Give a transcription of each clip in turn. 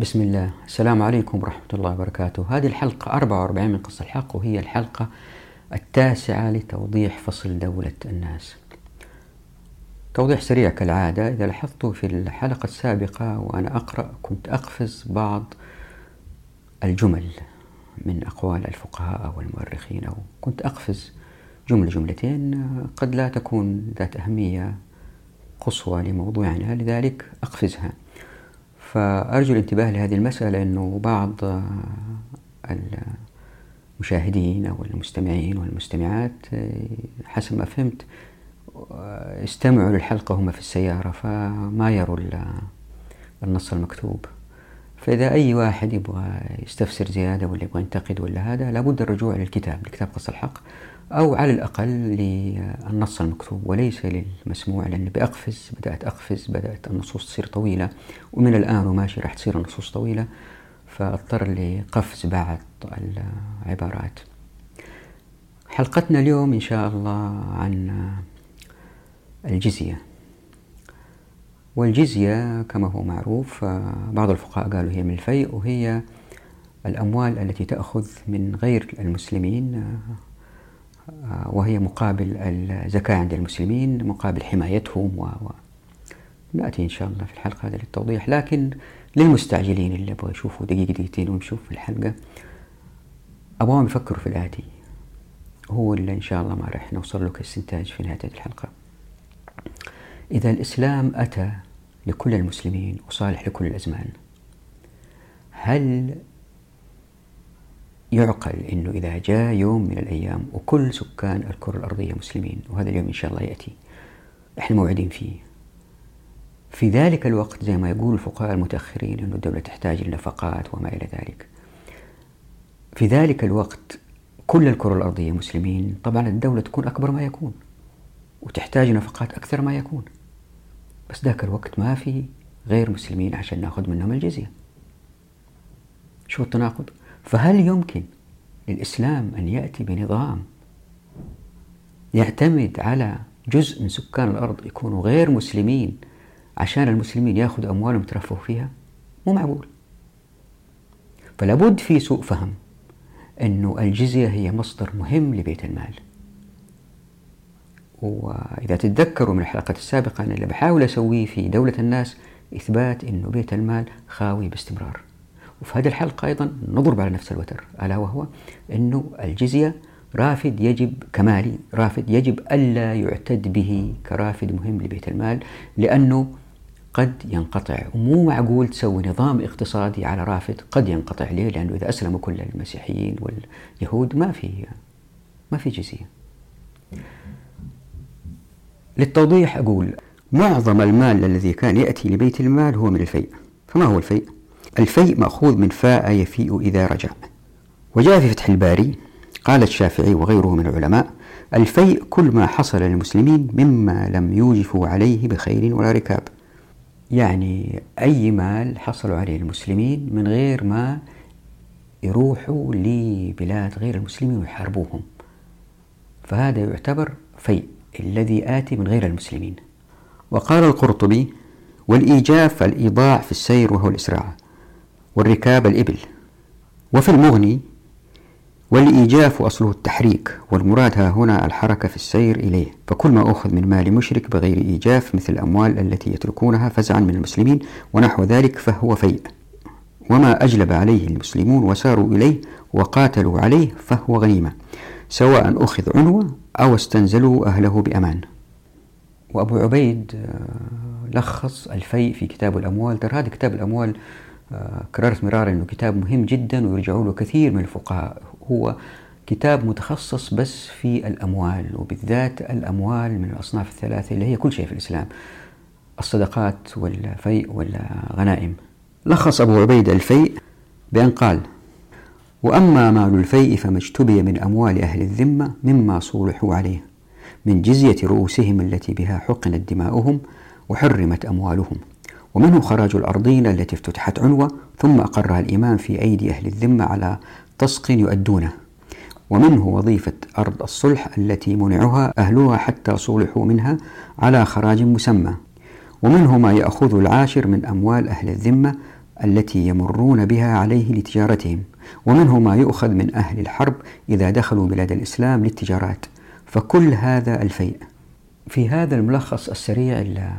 بسم الله. السلام عليكم ورحمة الله وبركاته. هذه الحلقة 44 من قصة الحق وهي الحلقة التاسعة لتوضيح فصل دولة الناس. توضيح سريع كالعادة. إذا لاحظتوا في الحلقة السابقة وأنا أقرأ كنت أقفز بعض الجمل من أقوال الفقهاء والمؤرخين أو كنت أقفز جملة جملتين قد لا تكون ذات أهمية قصوى لموضوعنا لذلك أقفزها. فأرجو الانتباه لهذه المسألة أنه بعض المشاهدين أو المستمعين والمستمعات حسب ما فهمت استمعوا للحلقة هم في السيارة فما يروا النص المكتوب. فإذا أي واحد يبغى يستفسر زيادة ولا يبغى ينتقد ولا هذا لابد الرجوع للكتاب لكتاب قص الحق. أو على الأقل للنص المكتوب وليس للمسموع لأن بأقفز بدأت أقفز بدأت النصوص تصير طويلة ومن الآن وماشي راح تصير النصوص طويلة فأضطر لقفز بعض العبارات. حلقتنا اليوم إن شاء الله عن الجزية. والجزية كما هو معروف بعض الفقهاء قالوا هي من الفيء وهي الأموال التي تأخذ من غير المسلمين وهي مقابل الزكاة عند المسلمين مقابل حمايتهم و... و... نأتي إن شاء الله في الحلقة هذا للتوضيح. لكن للمستعجلين اللي يبغوا يشوفوا دقيقة دقيقتين ويمشوا في الحلقة أبغاهم يفكروا في الآتي. هو اللي إن شاء الله ما راح نوصل له كاستنتاج في نهاية الحلقة. إذا الإسلام أتى لكل المسلمين وصالح لكل الأزمان. هل يعقل أنه إذا جاء يوم من الأيام وكل سكان الكرة الأرضية مسلمين وهذا اليوم إن شاء الله يأتي. إحنا موعدين فيه. في ذلك الوقت زي ما يقول الفقهاء المتأخرين أن الدولة تحتاج لنفقات وما إلى ذلك. في ذلك الوقت كل الكرة الأرضية مسلمين طبعا الدولة تكون أكبر ما يكون وتحتاج نفقات أكثر ما يكون. بس ذاك الوقت ما في غير مسلمين عشان ناخذ منهم الجزية. شو التناقض؟ فهل يمكن للإسلام أن يأتي بنظام يعتمد على جزء من سكان الأرض يكونوا غير مسلمين عشان المسلمين ياخذوا أموالهم يترفهوا فيها؟ مو معقول. فلابد في سوء فهم أنه الجزية هي مصدر مهم لبيت المال. وإذا تتذكروا من الحلقة السابقة أنا اللي بحاول أسويه في دولة الناس إثبات أنه بيت المال خاوي باستمرار. وفي هذه الحلقة أيضا نضرب على نفس الوتر ألا وهو أنه الجزية رافد يجب كمالي رافد يجب ألا يعتد به كرافد مهم لبيت المال لأنه قد ينقطع. ومو معقول تسوي نظام اقتصادي على رافد قد ينقطع. ليه؟ لأنه إذا أسلموا كل المسيحيين واليهود ما في ما في جزية. للتوضيح أقول معظم المال الذي كان يأتي لبيت المال هو من الفيء. فما هو الفيء؟ الفيء مأخوذ من فاء يفيء إذا رجع. وجاء في فتح الباري قال الشافعي وغيره من العلماء الفيء كل ما حصل للمسلمين مما لم يوجفوا عليه بخير ولا ركاب. يعني أي مال حصلوا عليه المسلمين من غير ما يروحوا لبلاد غير المسلمين ويحاربوهم. فهذا يعتبر فيء الذي آتي من غير المسلمين. وقال القرطبي والإيجاف الإيضاع في السير وهو الإسراع. والركاب الإبل. وفي المغني والإيجاف أصله التحريك والمراد ها هنا الحركة في السير إليه. فكل ما أخذ من مال مشرك بغير إيجاف مثل الأموال التي يتركونها فزعا من المسلمين ونحو ذلك فهو فيء. وما أجلب عليه المسلمون وساروا إليه وقاتلوا عليه فهو غنيمة سواء أخذ عنوة أو استنزلوا أهله بأمان. وأبو عبيد لخص الفيء في كتاب الأموال. ترى هذا كتاب الأموال كررت مرارا أنه كتاب مهم جدا ويرجعوا له كثير من الفقهاء. هو كتاب متخصص بس في الأموال وبالذات الأموال من الأصناف الثلاثة اللي هي كل شيء في الإسلام الصدقات والفيء والغنائم. لخص أبو عبيد الفيء بأن قال وأما مال الفيء فما اجتبي من أموال أهل الذمة مما صولحوا عليه من جزية رؤوسهم التي بها حقنت دماؤهم وحرمت أموالهم. ومنه خراج الأرضين التي افتتحت عنوة ثم أقرها الإمام في أيدي أهل الذمة على تسق يؤدونه. ومنه وظيفة أرض الصلح التي منعها أهلها حتى صولحوا منها على خراج مسمى. ومنه ما يأخذ العاشر من أموال أهل الذمة التي يمرون بها عليه لتجارتهم. ومنه ما يؤخذ من أهل الحرب إذا دخلوا بلاد الإسلام للتجارات. فكل هذا الفيء. في هذا الملخص السريع اللي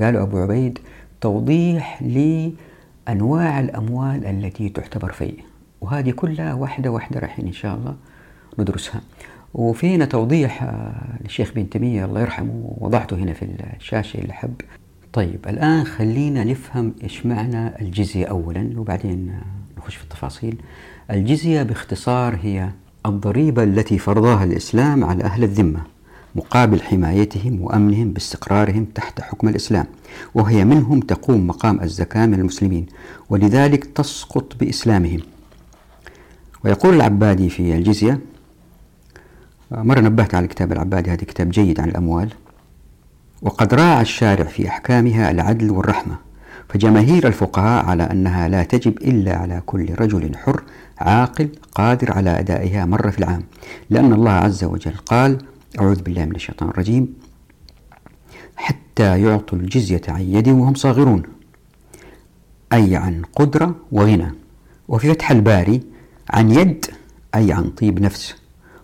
قاله أبو عبيد توضيح لأنواع الأموال التي تعتبر فيء وهذه كلها واحدة واحدة رايحين إن شاء الله ندرسها. وفينا توضيح للشيخ بن تيمية الله يرحمه وضعته هنا في الشاشة اللي حب. طيب الآن خلينا نفهم إيش معنى الجزية أولا وبعدين نخش في التفاصيل. الجزية باختصار هي الضريبة التي فرضها الإسلام على أهل الذمة. مقابل حمايتهم وأمنهم باستقرارهم تحت حكم الإسلام وهي منهم تقوم مقام الزكاة من المسلمين ولذلك تسقط بإسلامهم. ويقول العبادي في الجزية مرة نبهت على كتاب العبادي هذا كتاب جيد عن الأموال وقد راعى الشارع في أحكامها العدل والرحمة فجماهير الفقهاء على أنها لا تجب إلا على كل رجل حر عاقل قادر على أدائها مرة في العام لأن الله عز وجل قال أعوذ بالله من الشيطان الرجيم. حتى يعطوا الجزية عن يد وهم صاغرون. أي عن قدرة وغنى. وفي فتح الباري عن يد أي عن طيب نفس.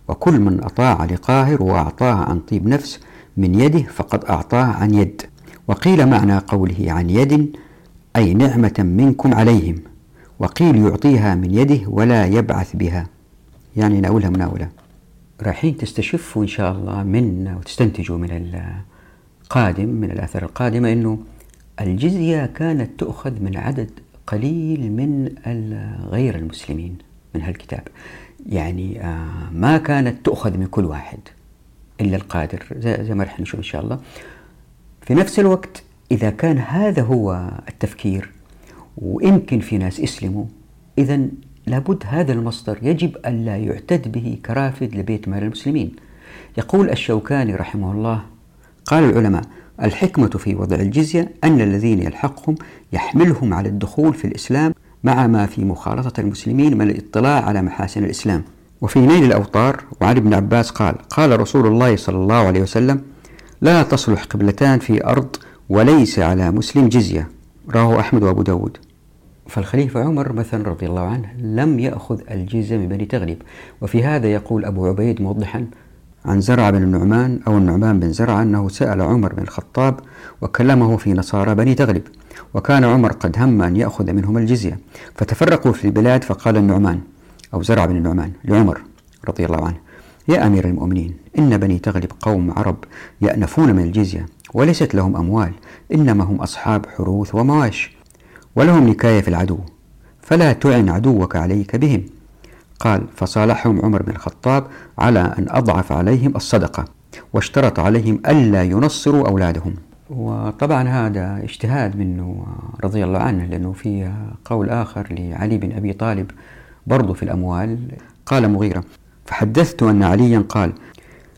وكل من أطاع لقاهر وأعطاه عن طيب نفس من يده فقد أعطاه عن يد. وقيل معنى قوله عن يد أي نعمة منكم عليهم. وقيل يعطيها من يده ولا يبعث بها. يعني نقولها منأولة. رايحين تستشفوا إن شاء الله من وتستنتجوا من القادم من الآثار القادمة أنه الجزية كانت تؤخذ من عدد قليل من غير المسلمين من هالكتاب. يعني آه، ما كانت تؤخذ من كل واحد إلا القادر. زي ما رح نشوف إن شاء الله. في نفس الوقت إذا كان هذا هو التفكير ويمكن في ناس اسلموا إذا لابد هذا المصدر يجب ألا يعتد به كرافد لبيت مال المسلمين. يقول الشوكاني رحمه الله قال العلماء الحكمة في وضع الجزية أن الذين يلحقهم يحملهم على الدخول في الإسلام مع ما في مخالطة المسلمين من الاطلاع على محاسن الإسلام. وفي نيل الأوطار وعن ابن عباس قال قال رسول الله صلى الله عليه وسلم لا تصلح قبلتان في أرض وليس على مسلم جزية. رواه أحمد وأبو داود. فالخليفة عمر مثلا رضي الله عنه لم يأخذ الجزية من بني تغلب وفي هذا يقول أبو عبيد موضحا عن زرع بن النعمان أو النعمان بن زرع أنه سأل عمر بن الخطاب وكلمه في نصارى بني تغلب وكان عمر قد هم أن يأخذ منهم الجزية. فتفرقوا في البلاد فقال النعمان أو زرع بن النعمان لعمر رضي الله عنه يا أمير المؤمنين إن بني تغلب قوم عرب يأنفون من الجزية وليست لهم أموال إنما هم أصحاب حروث ومواش ولهم نكاية في العدو فلا تعن عدوك عليك بهم. قال فصالحهم عمر بن الخطاب على أن أضعف عليهم الصدقة واشترط عليهم ألا ينصروا أولادهم. وطبعا هذا اجتهاد منه رضي الله عنه لأنه في قول آخر لعلي بن أبي طالب برضو في الأموال. قال مغيرة فحدثت أن عليا قال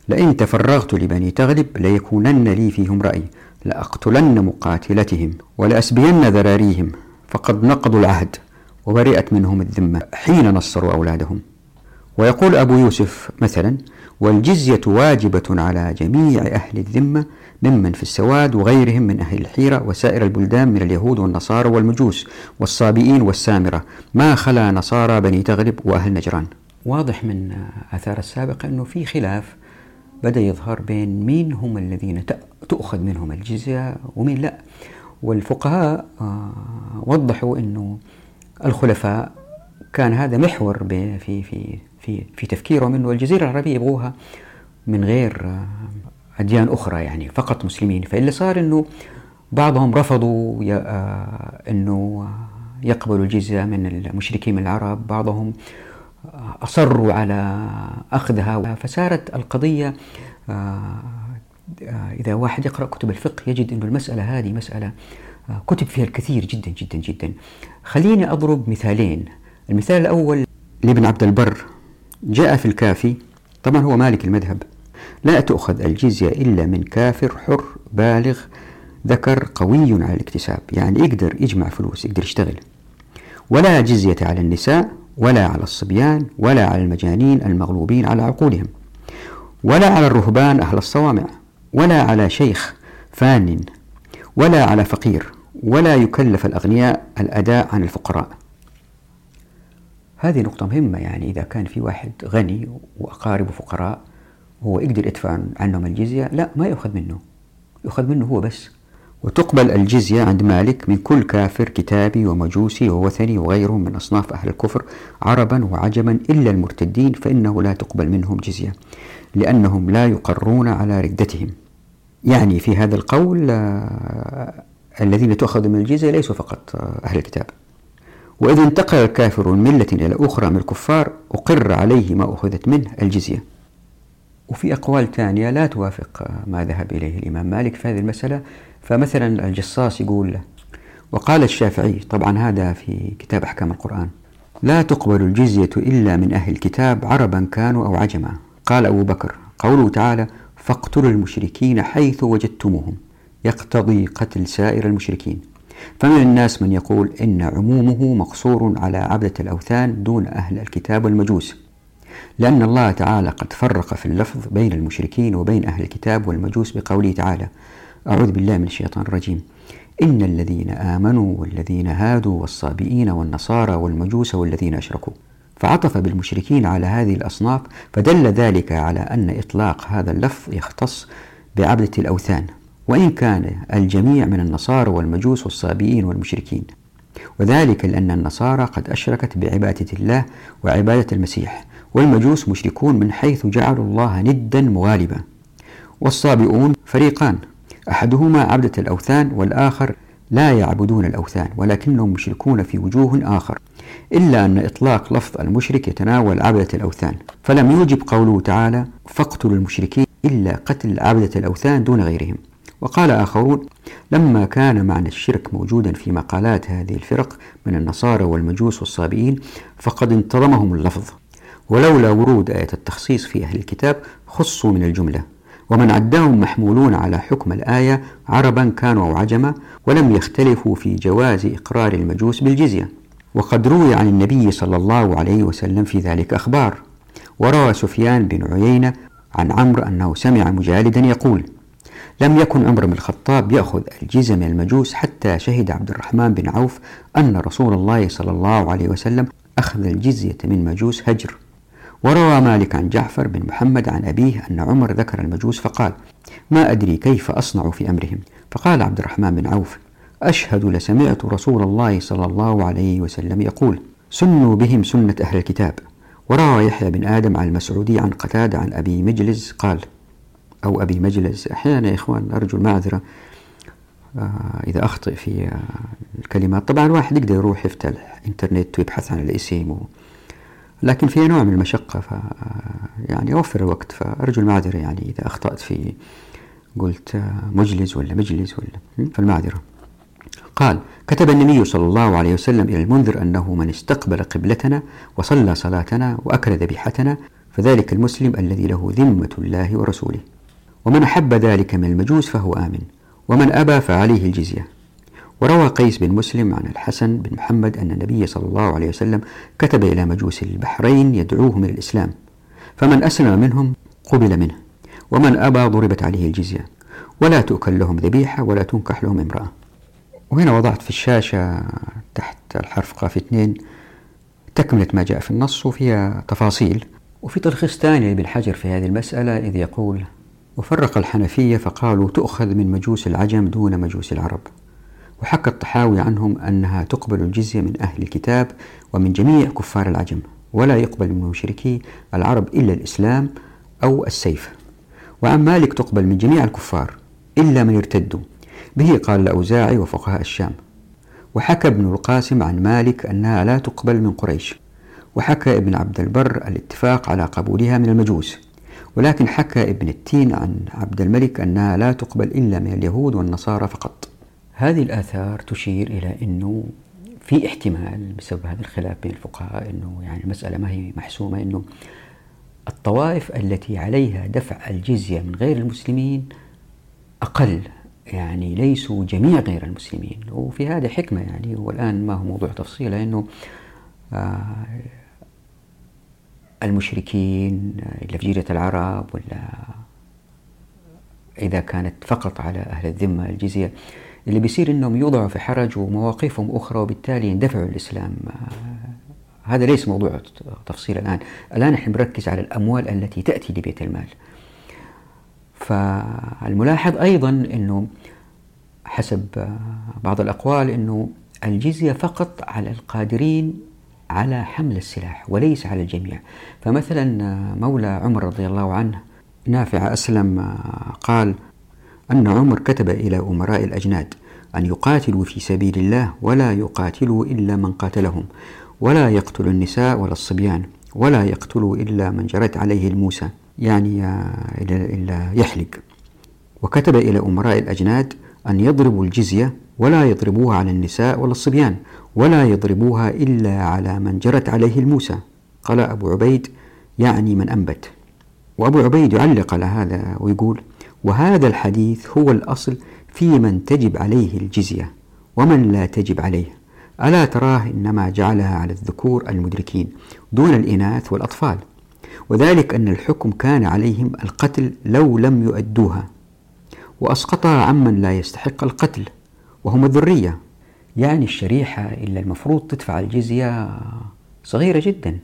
لئن تفرغت لبني تغلب ليكونن لي فيهم رأي لأقتلن مقاتلتهم ولأسبين ذراريهم. فقد نقضوا العهد وبرئت منهم الذمة حين نصروا أولادهم. ويقول أبو يوسف مثلا والجزية واجبة على جميع أهل الذمة ممن في السواد وغيرهم من أهل الحيرة وسائر البلدان من اليهود والنصارى والمجوس والصابئين والسامرة. ما خلا نصارى بني تغلب وأهل نجران؟ واضح من آثار السابقة أنه في خلاف بدأ يظهر بين مين هم الذين تؤخذ منهم الجزية ومين لا. والفقهاء آه، وضحوا أنه الخلفاء كان هذا محور في في في في تفكيرهم إنه الجزيرة العربية يبغوها من غير آه، أديان أخرى يعني فقط مسلمين. فاللي صار إنه بعضهم رفضوا آه، إنه يقبلوا الجزية من المشركين من العرب. بعضهم أصروا على أخذها فصارت القضية إذا واحد يقرأ كتب الفقه يجد إنه المسألة هذه مسألة كتب فيها الكثير جدا جدا جدا. خليني أضرب مثالين. المثال الأول لابن عبد البر. جاء في الكافي طبعا هو مالك المذهب. لا تؤخذ الجزية إلا من كافر حر بالغ ذكر قوي على الاكتساب. يعني يقدر يجمع فلوس يقدر يشتغل. ولا جزية على النساء ولا على الصبيان ولا على المجانين المغلوبين على عقولهم ولا على الرهبان أهل الصوامع. ولا على شيخ فان ولا على فقير ولا يكلف الأغنياء الأداء عن الفقراء. هذه نقطة مهمة يعني إذا كان في واحد غني وأقاربه فقراء وهو يقدر يدفع عنهم الجزية لا ما يأخذ منه. يأخذ منه هو بس. وتقبل الجزية عند مالك من كل كافر كتابي ومجوسي ووثني وغيرهم من أصناف أهل الكفر عربا وعجما إلا المرتدين فإنه لا تقبل منهم جزية لأنهم لا يقرون على ردتهم. يعني في هذا القول آه، الذين تؤخذ من الجزية ليسوا فقط آه، أهل الكتاب. وإذا انتقل الكافر من ملة إلى أخرى من الكفار أقر عليه ما أخذت منه الجزية. وفي أقوال ثانية لا توافق ما ذهب إليه الإمام مالك في هذه المسألة. فمثلا الجصاص يقول وقال الشافعي طبعا هذا في كتاب أحكام القرآن لا تقبل الجزية إلا من أهل الكتاب عربا كانوا أو عجما. قال أبو بكر قوله تعالى فاقتلوا المشركين حيث وجدتموهم. يقتضي قتل سائر المشركين. فمن الناس من يقول إن عمومه مقصور على عبدة الأوثان دون أهل الكتاب والمجوس. لأن الله تعالى قد فرق في اللفظ بين المشركين وبين أهل الكتاب والمجوس بقوله تعالى أعوذ بالله من الشيطان الرجيم. إن الذين آمنوا والذين هادوا والصابئين والنصارى والمجوس والذين أشركوا. فعطف بالمشركين على هذه الأصناف فدل ذلك على أن إطلاق هذا اللفظ يختص بعبدة الأوثان وإن كان الجميع من النصارى والمجوس والصابئين والمشركين. وذلك لأن النصارى قد أشركت بعبادة الله وعبادة المسيح والمجوس مشركون من حيث جعلوا الله ندا مغالبا. والصابئون فريقان أحدهما عبدة الأوثان والآخر لا يعبدون الأوثان ولكنهم مشركون في وجوه آخر. إلا أن إطلاق لفظ المشرك يتناول عبدة الأوثان. فلم يوجب قوله تعالى فاقتلوا المشركين إلا قتل عبدة الأوثان دون غيرهم. وقال آخرون لما كان معنى الشرك موجودا في مقالات هذه الفرق من النصارى والمجوس والصابئين فقد انتظمهم اللفظ. ولولا ورود آية التخصيص في أهل الكتاب خصوا من الجملة. ومن عداهم محمولون على حكم الآية عربا كانوا أو عجما ولم يختلفوا في جواز إقرار المجوس بالجزية. وقد روي عن النبي صلى الله عليه وسلم في ذلك أخبار. وروى سفيان بن عيينة عن عمرو أنه سمع مجالدا يقول لم يكن عمر بن الخطاب يأخذ الجزية من المجوس حتى شهد عبد الرحمن بن عوف أن رسول الله صلى الله عليه وسلم أخذ الجزية من مجوس هجر. وروى مالك عن جعفر بن محمد عن أبيه أن عمر ذكر المجوس فقال ما أدري كيف أصنع في أمرهم؟ فقال عبد الرحمن بن عوف أشهد لسمعت رسول الله صلى الله عليه وسلم يقول سنوا بهم سنة أهل الكتاب. وروى يحيى بن آدم عن المسعودي عن قتادة عن أبي مجلس قال أو أبي مجلس أحيانا يا إخوان أرجو المعذرة آه إذا أخطئ في آه الكلمات. طبعا الواحد يقدر يروح يفتح الإنترنت ويبحث عن الاسم و... لكن في نوع من المشقة ف يعني أوفر الوقت. فأرجو المعذرة يعني إذا أخطأت في قلت مجلس ولا مجلس ولا فالمعذرة. قال كتب النبي صلى الله عليه وسلم إلى المنذر أنه من استقبل قبلتنا وصلى صلاتنا وأكل ذبيحتنا فذلك المسلم الذي له ذمة الله ورسوله. ومن أحب ذلك من المجوس فهو آمن ومن أبى فعليه الجزية. وروى قيس بن مسلم عن الحسن بن محمد أن النبي صلى الله عليه وسلم كتب إلى مجوس البحرين يدعوهم إلى الإسلام فمن أسلم منهم قبل منه ومن أبى ضربت عليه الجزية. ولا تؤكل لهم ذبيحة ولا تنكح لهم امرأة. وهنا وضعت في الشاشة تحت الحرف قاف اثنين تكملة ما جاء في النص وفيها تفاصيل. وفي تلخيص ثاني لابن حجر في هذه المسألة إذ يقول وفرق الحنفية فقالوا تؤخذ من مجوس العجم دون مجوس العرب. وحكى الطحاوي عنهم أنها تقبل الجزية من أهل الكتاب ومن جميع كفار العجم ولا يقبل من مشركي العرب إلا الإسلام أو السيف. وعن مالك تقبل من جميع الكفار إلا من ارتدوا. به قال الأوزاعي وفقهاء الشام. وحكى ابن القاسم عن مالك أنها لا تقبل من قريش. وحكى ابن عبد البر الاتفاق على قبولها من المجوس. ولكن حكى ابن التين عن عبد الملك أنها لا تقبل إلا من اليهود والنصارى فقط. هذه الآثار تشير إلى أنه في احتمال بسبب هذا الخلاف بين الفقهاء أنه يعني المسألة ما هي محسومة أنه الطوائف التي عليها دفع الجزية من غير المسلمين أقل. يعني ليسوا جميع غير المسلمين. وفي هذه حكمة يعني والآن ما هو موضوع تفصيل لأنه آه المشركين إلا في جزيرة العرب ولا إذا كانت فقط على أهل الذمة الجزية اللي بيصير أنهم يوضعوا في حرج ومواقفهم أخرى وبالتالي يندفعوا الإسلام هذا ليس موضوع تفصيل الآن. الآن نحن بنركز على الأموال التي تأتي لبيت المال. فالملاحظ أيضا أنه حسب بعض الأقوال أنه الجزية فقط على القادرين على حمل السلاح وليس على الجميع. فمثلا مولى عمر رضي الله عنه نافع أسلم قال أن عمر كتب إلى أمراء الأجناد أن يقاتلوا في سبيل الله ولا يقاتلوا إلا من قاتلهم ولا يقتل النساء ولا الصبيان ولا يقتلوا إلا من جرت عليه الموسى يعني إلا يحلق. وكتب إلى أمراء الأجناد أن يضربوا الجزية ولا يضربوها على النساء ولا الصبيان ولا يضربوها إلا على من جرت عليه الموسى. قال أبو عبيد يعني من أنبت. وأبو عبيد يعلق على هذا ويقول وهذا الحديث هو الأصل في من تجب عليه الجزية ومن لا تجب عليه. ألا تراه إنما جعلها على الذكور المدركين دون الإناث والأطفال. وذلك أن الحكم كان عليهم القتل لو لم يؤدوها. وأسقطها عمن لا يستحق القتل وهم الذرية يعني الشريحة اللي المفروض تدفع الجزية صغيرة جدا.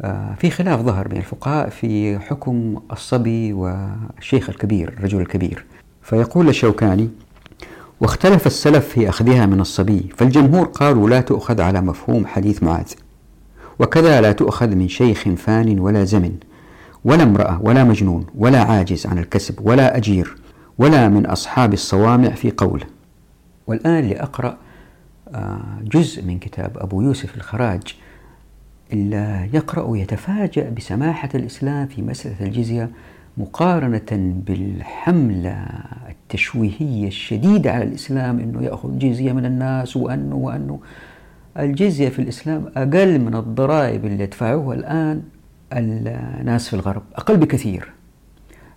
آه، في خلاف ظهر بين الفقهاء في حكم الصبي والشيخ الكبير الرجل الكبير. فيقول الشوكاني واختلف السلف في أخذها من الصبي فالجمهور قالوا لا تؤخذ على مفهوم حديث معاذ. وكذا لا تؤخذ من شيخ فان ولا زمن ولا امرأة ولا مجنون ولا عاجز عن الكسب ولا أجير. ولا من أصحاب الصوامع في قول. والآن لأقرأ آه، جزء من كتاب أبو يوسف الخراج. اللي يقرأ ويتفاجأ بسماحة الإسلام في مسألة الجزية مقارنة بالحملة التشويهية الشديدة على الإسلام أنه يأخذ جزية من الناس وأنه وأنه. الجزية في الإسلام أقل من الضرائب اللي يدفعوها الآن الناس في الغرب أقل بكثير.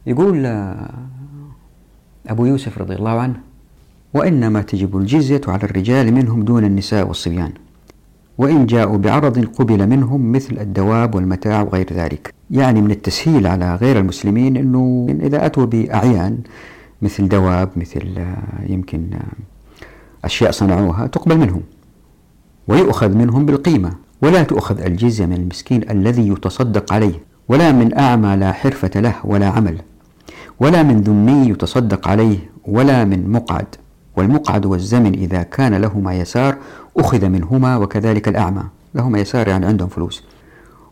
يقول أبو يوسف رضي الله عنه وإنما تجب الجزية على الرجال منهم دون النساء والصبيان وإن جاءوا بعرض قبل منهم مثل الدواب والمتاع وغير ذلك. يعني من التسهيل على غير المسلمين أنه إذا أتوا بأعيان مثل دواب مثل يمكن أشياء صنعوها تقبل منهم ويؤخذ منهم بالقيمة. ولا تؤخذ الجزية من المسكين الذي يتصدق عليه ولا من أعمى لا حرفة له ولا عمل. ولا من ذمي يتصدق عليه ولا من مقعد والمقعد والزمن إذا كان لهما يسار أخذ منهما وكذلك الأعمى لهما يسار يعني عندهم فلوس.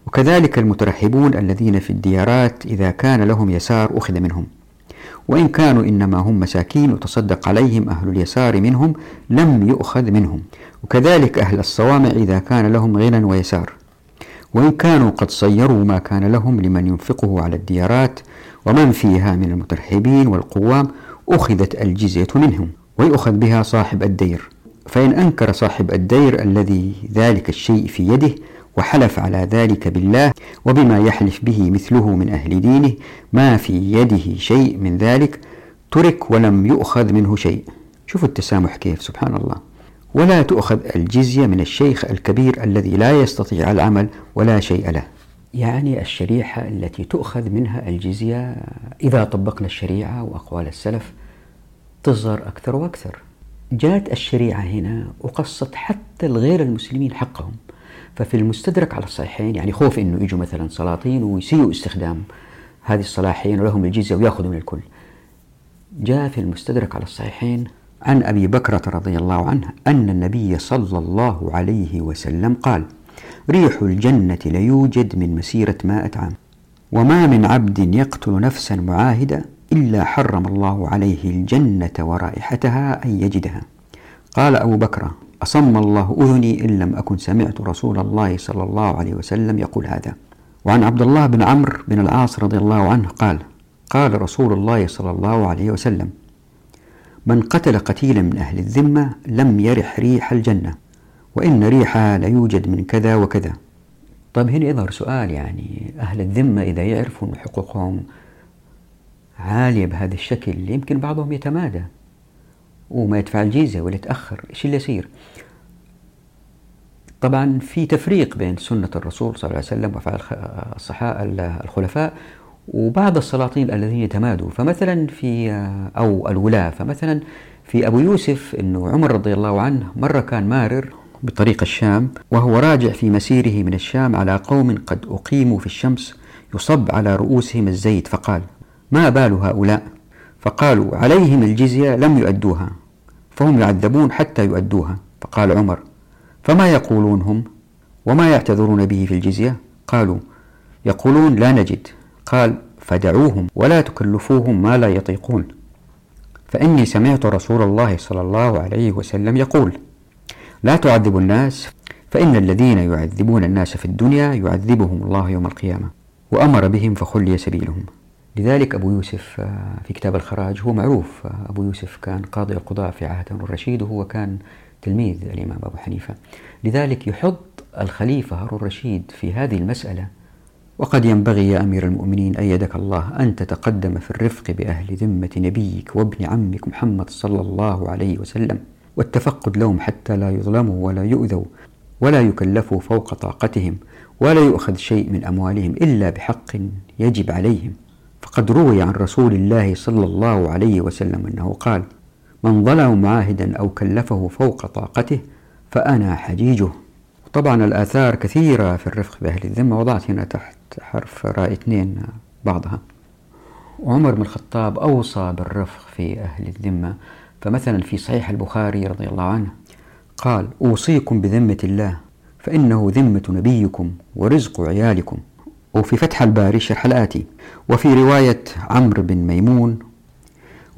وكذلك المترحبون الذين في الديارات إذا كان لهم يسار أخذ منهم. وإن كانوا إنما هم مساكين وتصدق عليهم أهل اليسار منهم لم يؤخذ منهم. وكذلك أهل الصوامع إذا كان لهم غنى ويسار. وإن كانوا قد صيروا ما كان لهم لمن ينفقه على الديارات ومن فيها من المترحبين والقوام أخذت الجزية منهم ويؤخذ بها صاحب الدير. فإن أنكر صاحب الدير الذي ذلك الشيء في يده وحلف على ذلك بالله وبما يحلف به مثله من أهل دينه ما في يده شيء من ذلك ترك ولم يؤخذ منه شيء. شوفوا التسامح كيف سبحان الله. ولا تؤخذ الجزية من الشيخ الكبير الذي لا يستطيع العمل ولا شيء له. يعني الشريحة التي تؤخذ منها الجزية إذا طبقنا الشريعة وأقوال السلف تظهر أكثر وأكثر. جاءت الشريعة هنا وقصت حتى الغير المسلمين حقهم. ففي المستدرك على الصحيحين يعني خوف إنه يجوا مثلا سلاطين ويسيئوا استخدام هذه الصلاحين ولهم الجزية ويأخذوا من الكل. جاء في المستدرك على الصحيحين عن أبي بكرة رضي الله عنه أن النبي صلى الله عليه وسلم قال: ريح الجنة ليوجد من مسيرة مائة عام وما من عبد يقتل نفسا معاهدة إلا حرم الله عليه الجنة ورائحتها أن يجدها. قال أبو بكر أصم الله أذني إن لم أكن سمعت رسول الله صلى الله عليه وسلم يقول هذا. وعن عبد الله بن عمرو بن العاص رضي الله عنه قال قال رسول الله صلى الله عليه وسلم من قتل قتيلا من أهل الذمة لم يرح ريح الجنة وإن ريحها ليوجد من كذا وكذا. طيب هنا يظهر سؤال يعني أهل الذمة إذا يعرفوا أن حقوقهم عالية بهذا الشكل يمكن بعضهم يتمادى وما يدفع الجيزة ولا يتأخر. إيش اللي يصير؟ طبعا في تفريق بين سنة الرسول صلى الله عليه وسلم وفعل الصحاء الخلفاء وبعض السلاطين الذين يتمادوا فمثلا في أو الولاة فمثلا في أبو يوسف أنه عمر رضي الله عنه مرة كان مارر بطريق الشام وهو راجع في مسيره من الشام على قوم قد أقيموا في الشمس يصب على رؤوسهم الزيت فقال ما بال هؤلاء؟ فقالوا عليهم الجزية لم يؤدوها فهم يعذبون حتى يؤدوها. فقال عمر فما يقولون هم؟ وما يعتذرون به في الجزية؟ قالوا يقولون لا نجد. قال فدعوهم ولا تكلفوهم ما لا يطيقون. فإني سمعت رسول الله صلى الله عليه وسلم يقول لا تعذبوا الناس فإن الذين يعذبون الناس في الدنيا يعذبهم الله يوم القيامة. وأمر بهم فخلي سبيلهم. لذلك أبو يوسف آه، في كتاب الخراج هو معروف آه، أبو يوسف كان قاضي القضاء في عهد الرشيد وهو كان تلميذ الإمام أبو حنيفة. لذلك يحط الخليفة هارون الرشيد في هذه المسألة وقد ينبغي يا أمير المؤمنين أيدك الله أن تتقدم في الرفق بأهل ذمة نبيك وابن عمك محمد صلى الله عليه وسلم والتفقد لهم حتى لا يظلموا ولا يؤذوا ولا يكلفوا فوق طاقتهم ولا يؤخذ شيء من أموالهم إلا بحق يجب عليهم. فقد روي عن رسول الله صلى الله عليه وسلم أنه قال من ظلم معاهدا أو كلفه فوق طاقته فأنا حجيجه. طبعا الآثار كثيرة في الرفق بأهل الذمة وضعت هنا تحت حرف راء اثنين بعضها. وعمر بن الخطاب أوصى بالرفق في أهل الذمة. فمثلا في صحيح البخاري رضي الله عنه قال أوصيكم بذمة الله فإنه ذمة نبيكم ورزق عيالكم. وفي فتح الباري شرح الآتي وفي رواية عمرو بن ميمون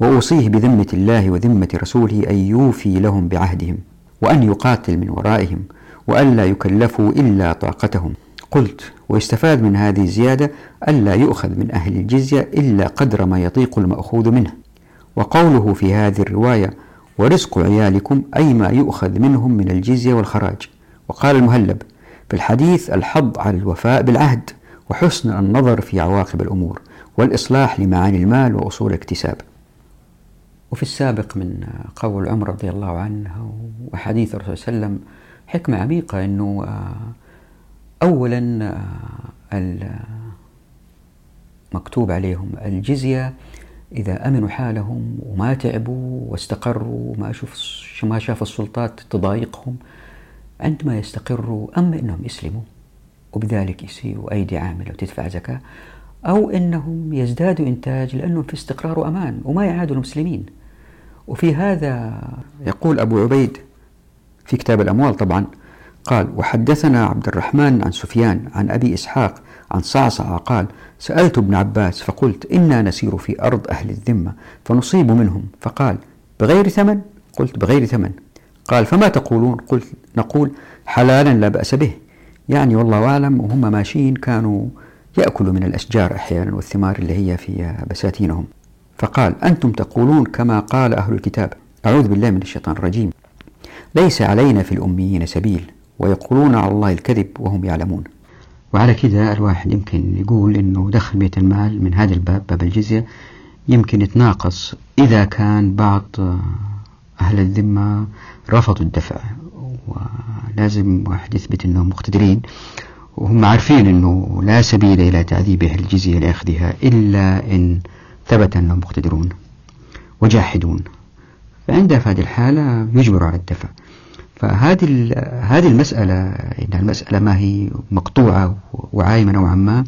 وأوصيه بذمة الله وذمة رسوله أن يوفي لهم بعهدهم وأن يقاتل من ورائهم وألا يكلفوا إلا طاقتهم. قلت ويستفاد من هذه الزيادة ألا يؤخذ من أهل الجزية إلا قدر ما يطيق المأخوذ منه. وقوله في هذه الرواية ورزق عيالكم أي ما يؤخذ منهم من الجزية والخراج وقال المهلب في الحديث الحض على الوفاء بالعهد وحسن النظر في عواقب الأمور والإصلاح لمعاني المال وأصول الاكتساب وفي السابق من قول عمر رضي الله عنه وحديث الرسول صلى الله عليه وسلم حكمة عميقة أنه آه، أولا آه، مكتوب عليهم الجزية إذا أمنوا حالهم وما تعبوا واستقروا وما شوف ما شاف السلطات تضايقهم عندما يستقروا أما أنهم يسلموا وبذلك يصيروا أيدي عاملة وتدفع زكاة أو أنهم يزدادوا إنتاج لأنهم في استقرار وأمان وما يعادوا المسلمين. وفي هذا يقول أبو عبيد في كتاب الأموال طبعا قال وحدثنا عبد الرحمن عن سفيان عن أبي إسحاق عن صعصع قال سألت ابن عباس فقلت إنا نسير في أرض أهل الذمة فنصيب منهم. فقال بغير ثمن؟ قلت بغير ثمن. قال فما تقولون؟ قلت نقول حلالا لا بأس به. يعني والله أعلم وهم ماشيين كانوا يأكلوا من الأشجار أحيانا والثمار اللي هي في بساتينهم. فقال أنتم تقولون كما قال أهل الكتاب. أعوذ بالله من الشيطان الرجيم. ليس علينا في الأميين سبيل ويقولون على الله الكذب وهم يعلمون. وعلى كذا الواحد يمكن يقول أنه دخل بيت المال من هذا الباب باب الجزية يمكن يتناقص إذا كان بعض أهل الذمة رفضوا الدفع ولازم واحد يثبت أنهم مقتدرين وهم عارفين أنه لا سبيل إلى تعذيب أهل الجزية لأخذها إلا إن ثبت أنهم مقتدرون وجاحدون. فعند هذه الحالة يجبر على الدفع. فهذه هذه المسألة إن المسألة ما هي مقطوعة وعايمة نوعا ما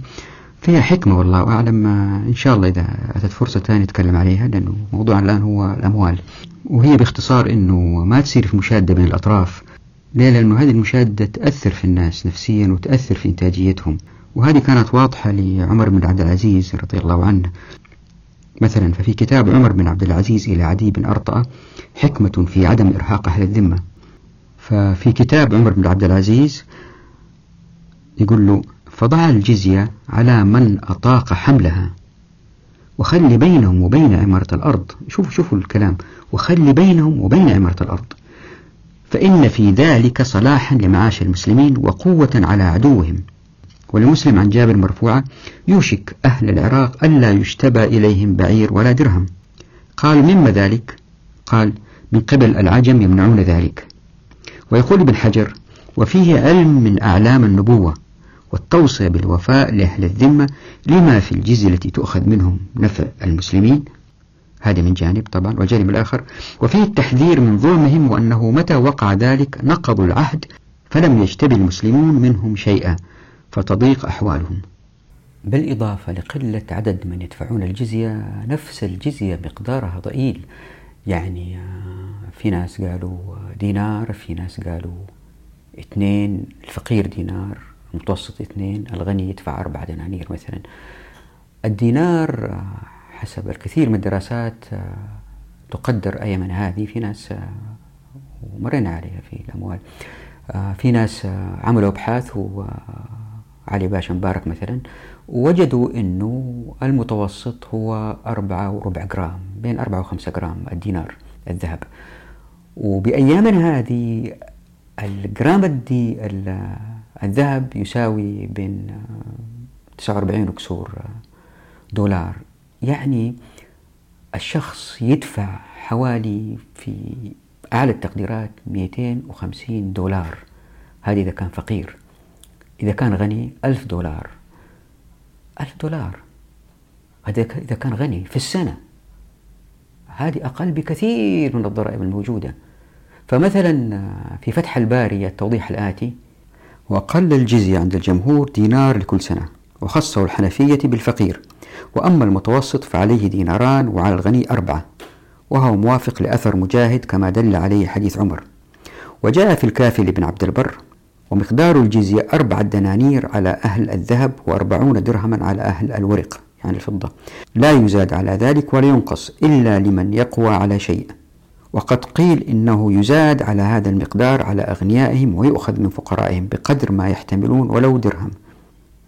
فيها حكمة والله أعلم إن شاء الله إذا أتت فرصة ثانية نتكلم عليها لأنه موضوعنا الآن هو الأموال. وهي باختصار أنه ما تصير في مشادة بين الأطراف. ليه؟ لأنه هذه المشادة تأثر في الناس نفسيا وتأثر في إنتاجيتهم. وهذه كانت واضحة لعمر بن عبد العزيز رضي الله عنه. مثلا ففي كتاب عمر بن عبد العزيز إلى عدي بن أرطأة حكمة في عدم إرهاق أهل الذمة. ففي كتاب عمر بن عبد العزيز يقول له فضع الجزية على من أطاق حملها وخلي بينهم وبين عمارة الأرض. شوفوا شوفوا الكلام وخلي بينهم وبين عمارة الأرض فإن في ذلك صلاحا لمعاش المسلمين وقوة على عدوهم. ولمسلم عن جابر مرفوعة يوشك أهل العراق ألا يشتبى إليهم بعير ولا درهم. قال مما ذلك؟ قال من قبل العجم يمنعون ذلك. ويقول ابن حجر وفيه علم من أعلام النبوة والتوصية بالوفاء لأهل الذمة لما في الجزية التي تؤخذ منهم نفع المسلمين. هذه من جانب طبعا والجانب الآخر وفيه التحذير من ظلمهم وأنه متى وقع ذلك نقضوا العهد فلم يجتب المسلمون منهم شيئا فتضيق أحوالهم. بالإضافة لقلة عدد من يدفعون الجزية نفس الجزية مقدارها ضئيل. يعني آه، في ناس قالوا دينار في ناس قالوا اثنين الفقير دينار المتوسط اثنين الغني يدفع أربعة دنانير مثلا. الدينار آه، حسب الكثير من الدراسات آه، تقدر أي من هذه. في ناس ومرينا عليها في الأموال. في ناس عملوا أبحاث وعلي باشا مبارك مثلا وجدوا أنه المتوسط هو أربعة وربع جرام بين أربعة وخمسة جرام الدينار الذهب. وبأيامنا هذه الجرام الد الذهب يساوي بين 49 وكسور دولار. يعني الشخص يدفع حوالي في أعلى التقديرات 250 دولار. هذه إذا كان فقير. إذا كان غني ألف دولار. ألف دولار. هذا إذا كان غني في السنة. هذه أقل بكثير من الضرائب الموجودة. فمثلا في فتح الباري التوضيح الآتي وقل الجزية عند الجمهور دينار لكل سنة وخصه الحنفية بالفقير. وأما المتوسط فعليه ديناران وعلى الغني أربعة. وهو موافق لأثر مجاهد كما دل عليه حديث عمر. وجاء في الكافي لابن عبد البر ومقدار الجزية أربعة دنانير على أهل الذهب وأربعون درهما على أهل الورق يعني الفضة. لا يزاد على ذلك ولا ينقص إلا لمن يقوى على شيء. وقد قيل إنه يزاد على هذا المقدار على أغنيائهم ويؤخذ من فقرائهم بقدر ما يحتملون ولو درهم.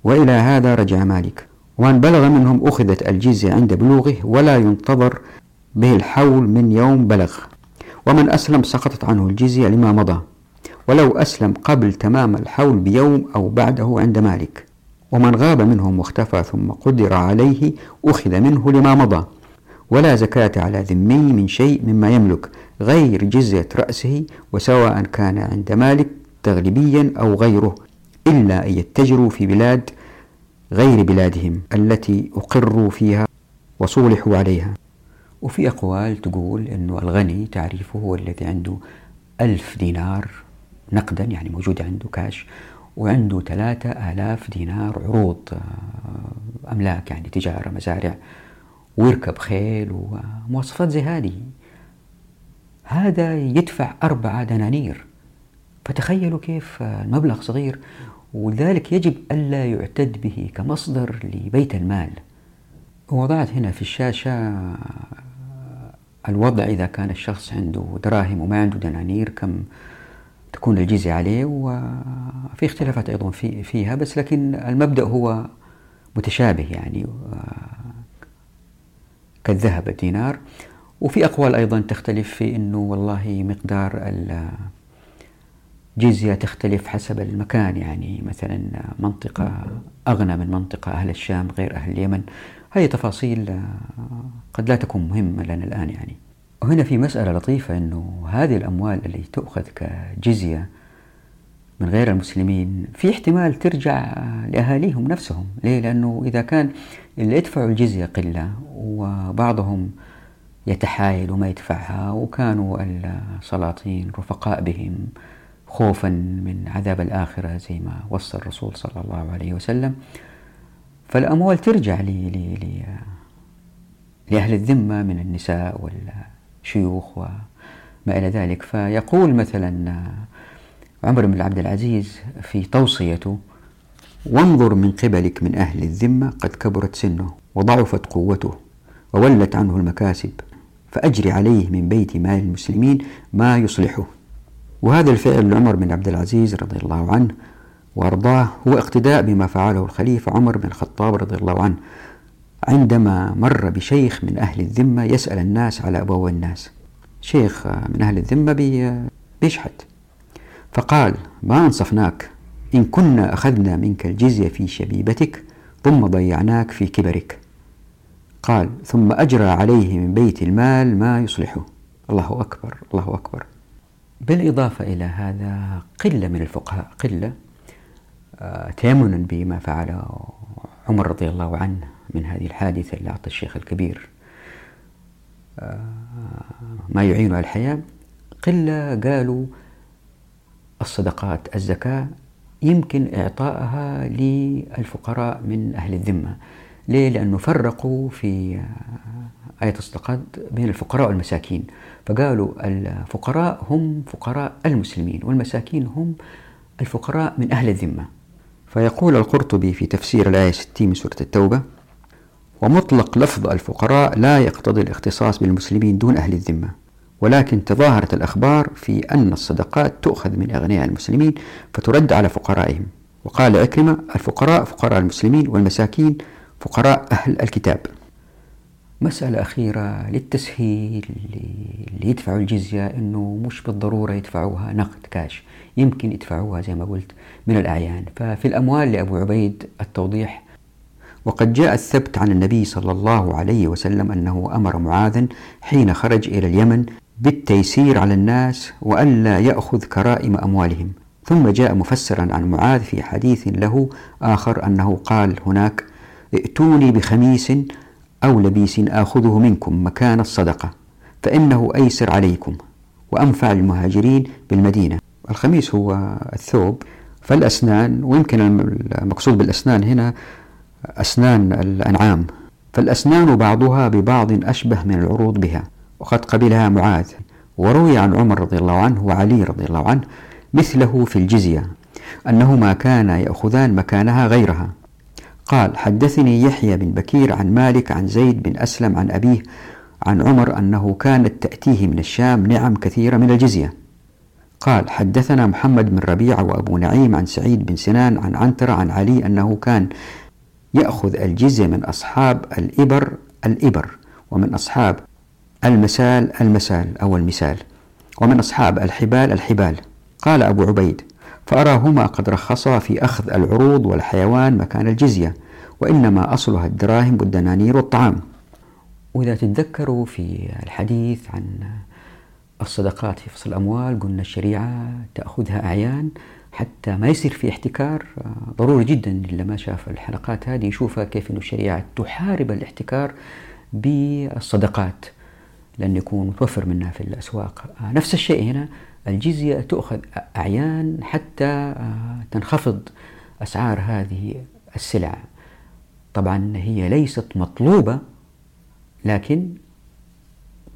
وإلى هذا رجع مالك. ومن بلغ منهم أخذت الجزية عند بلوغه ولا ينتظر به الحول من يوم بلغ. ومن أسلم سقطت عنه الجزية لما مضى. ولو أسلم قبل تمام الحول بيوم أو بعده عند مالك. ومن غاب منهم واختفى ثم قدر عليه أخذ منه لما مضى. ولا زكاة على ذمي من شيء مما يملك غير جزية رأسه وسواء كان عند مالك تغلبيا أو غيره إلا أن يتجروا في بلاد غير بلادهم التي أقروا فيها وصولحوا عليها. وفي أقوال تقول أنه الغني تعريفه هو الذي عنده ألف دينار نقدا يعني موجود عنده كاش وعنده ثلاثة آلاف دينار عروض آه، أملاك يعني تجارة مزارع ويركب خيل ومواصفات زي هذه. هذا يدفع أربعة دنانير. فتخيلوا كيف المبلغ صغير. ولذلك يجب ألا يعتد به كمصدر لبيت المال. وضعت هنا في الشاشة الوضع إذا كان الشخص عنده دراهم وما عنده دنانير كم تكون الجزية عليه وفي اختلافات أيضا في فيها بس لكن المبدأ هو متشابه يعني كالذهب الدينار وفي أقوال أيضا تختلف في أنه والله مقدار الجزية تختلف حسب المكان. يعني مثلا منطقة أغنى من منطقة أهل الشام غير أهل اليمن. هذه تفاصيل قد لا تكون مهمة لنا الآن يعني. وهنا في مسألة لطيفة أنه هذه الأموال اللي تؤخذ كجزية من غير المسلمين في احتمال ترجع لأهاليهم نفسهم ليه؟ لأنه إذا كان اللي يدفعوا الجزية قلة وبعضهم يتحايل وما يدفعها وكانوا السلاطين رفقاء بهم خوفا من عذاب الآخرة زي ما وصى الرسول صلى الله عليه وسلم فالأموال ترجع لي لي لي لأهل الذمة من النساء والشيوخ وما إلى ذلك. فيقول مثلا عمر بن عبد العزيز في توصيته وانظر من قبلك من أهل الذمة قد كبرت سنه وضعفت قوته وولت عنه المكاسب فأجري عليه من بيت مال المسلمين ما يصلحه. وهذا الفعل لعمر بن عبد العزيز رضي الله عنه وأرضاه هو اقتداء بما فعله الخليفة عمر بن الخطاب رضي الله عنه. عندما مر بشيخ من أهل الذمة يسأل الناس على أبواب الناس شيخ من أهل الذمة بيشحت فقال ما أنصفناك؟ إن كنا أخذنا منك الجزية في شبيبتك ثم ضيعناك في كبرك. قال ثم أجرى عليه من بيت المال ما يصلحه. الله أكبر الله أكبر. بالإضافة إلى هذا قلة من الفقهاء قلة آه، تيمنا بما فعله عمر رضي الله عنه. من هذه الحادثة اللي أعطى الشيخ الكبير. ما يعين على الحياة. قلة قالوا الصدقات الزكاة يمكن إعطائها للفقراء من أهل الذمة. ليه؟ لأنه فرقوا في آية الصدقات بين الفقراء والمساكين. فقالوا الفقراء هم فقراء المسلمين والمساكين هم الفقراء من أهل الذمة. فيقول القرطبي في تفسير الآية 60 من سورة التوبة ومطلق لفظ الفقراء لا يقتضي الاختصاص بالمسلمين دون أهل الذمة. ولكن تظاهرت الأخبار في أن الصدقات تؤخذ من أغنياء المسلمين فترد على فقرائهم. وقال عكرمة الفقراء فقراء المسلمين والمساكين فقراء أهل الكتاب. مسألة أخيرة للتسهيل. اللي يدفعوا الجزية أنه مش بالضرورة يدفعوها نقد كاش. يمكن يدفعوها زي ما قلت من الأعيان. ففي الأموال لأبو عبيد التوضيح وقد جاء الثبت عن النبي صلى الله عليه وسلم أنه أمر معاذا حين خرج إلى اليمن بالتيسير على الناس وألا يأخذ كرائم أموالهم. ثم جاء مفسرا عن معاذ في حديث له آخر أنه قال هناك ائتوني بخميس أو لبيس آخذه منكم مكان الصدقة فإنه أيسر عليكم وأنفع المهاجرين بالمدينة. الخميس هو الثوب فالأسنان ويمكن المقصود بالأسنان هنا أسنان الأنعام فالأسنان بعضها ببعض أشبه من العروض بها وقد قبلها معاذ وروي عن عمر رضي الله عنه وعلي رضي الله عنه مثله في الجزية أنهما كانا يأخذان مكانها غيرها. قال حدثني يحيى بن بكير عن مالك عن زيد بن أسلم عن أبيه عن عمر أنه كانت تأتيه من الشام نعم كثيرة من الجزية. قال حدثنا محمد بن ربيعة وأبو نعيم عن سعيد بن سنان عن عنترة عن علي أنه كان يأخذ الجزية من أصحاب الإبر الإبر ومن أصحاب المسال المسال أو المثال ومن أصحاب الحبال الحبال. قال أبو عبيد فأراهما قد رخصا في أخذ العروض والحيوان مكان الجزية وإنما أصلها الدراهم والدنانير والطعام. وإذا تتذكروا في الحديث عن الصدقات في فصل الأموال قلنا الشريعة تأخذها أعيان حتى ما يصير في احتكار ضروري جدا اللي ما شاف الحلقات هذه يشوفها كيف أن الشريعة تحارب الاحتكار بالصدقات لأن يكون متوفر منها في الأسواق. نفس الشيء هنا الجزية تؤخذ أعيان حتى تنخفض أسعار هذه السلع. طبعا هي ليست مطلوبة لكن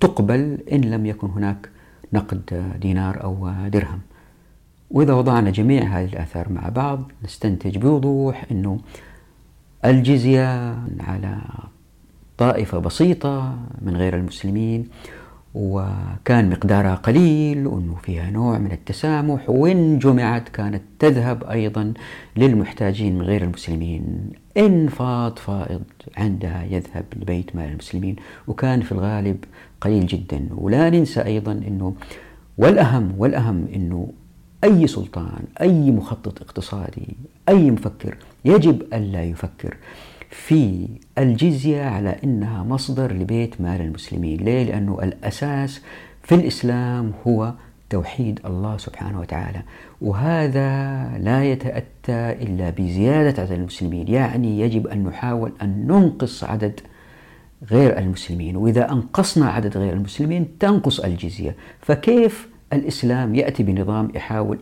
تقبل إن لم يكن هناك نقد دينار أو درهم. وإذا وضعنا جميع هذه الآثار مع بعض نستنتج بوضوح أنه الجزية على طائفة بسيطة من غير المسلمين وكان مقدارها قليل وأنه فيها نوع من التسامح وإن جمعت كانت تذهب أيضا للمحتاجين من غير المسلمين. إن فاض فائض عندها يذهب لبيت مال المسلمين وكان في الغالب قليل جدا. ولا ننسى أيضا أنه والأهم والأهم أنه أي سلطان أي مخطط اقتصادي أي مفكر يجب ألا يفكر في الجزية على أنها مصدر لبيت مال المسلمين. ليه؟ لأنه الأساس في الإسلام هو توحيد الله سبحانه وتعالى. وهذا لا يتأتى إلا بزيادة عدد المسلمين. يعني يجب أن نحاول أن ننقص عدد غير المسلمين. وإذا أنقصنا عدد غير المسلمين تنقص الجزية. فكيف الإسلام يأتي بنظام يحاول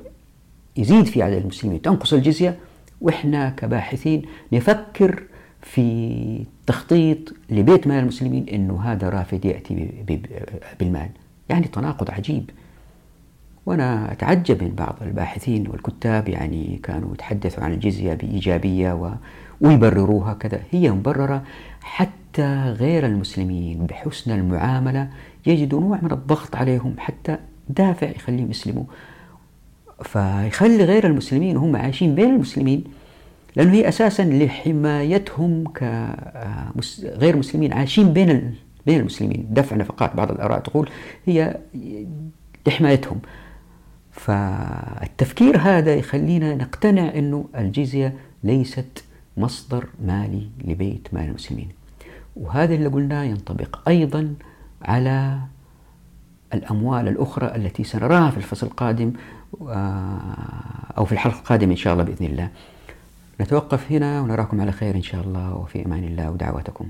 يزيد في عدد المسلمين تنقص الجزية وإحنا كباحثين نفكر في تخطيط لبيت مال المسلمين أنه هذا رافد يأتي بالمال. يعني تناقض عجيب. وأنا أتعجب من بعض الباحثين والكتاب يعني كانوا يتحدثوا عن الجزية بإيجابية و... ويبرروها كذا. هي مبررة حتى غير المسلمين بحسن المعاملة يجدوا نوع من الضغط عليهم حتى دافع يخليهم يسلموا. فيخلي غير المسلمين وهم عايشين بين المسلمين لأنه هي أساسا لحمايتهم كغير مسلمين عايشين بين بين المسلمين. دفع نفقات بعض الآراء تقول هي لحمايتهم. فالتفكير هذا يخلينا نقتنع أنه الجزية ليست مصدر مالي لبيت مال المسلمين. وهذا اللي قلناه ينطبق أيضا على الأموال الأخرى التي سنراها في الفصل القادم آه، أو في الحلقة القادمة إن شاء الله بإذن الله. نتوقف هنا ونراكم على خير إن شاء الله وفي أمان الله ودعواتكم.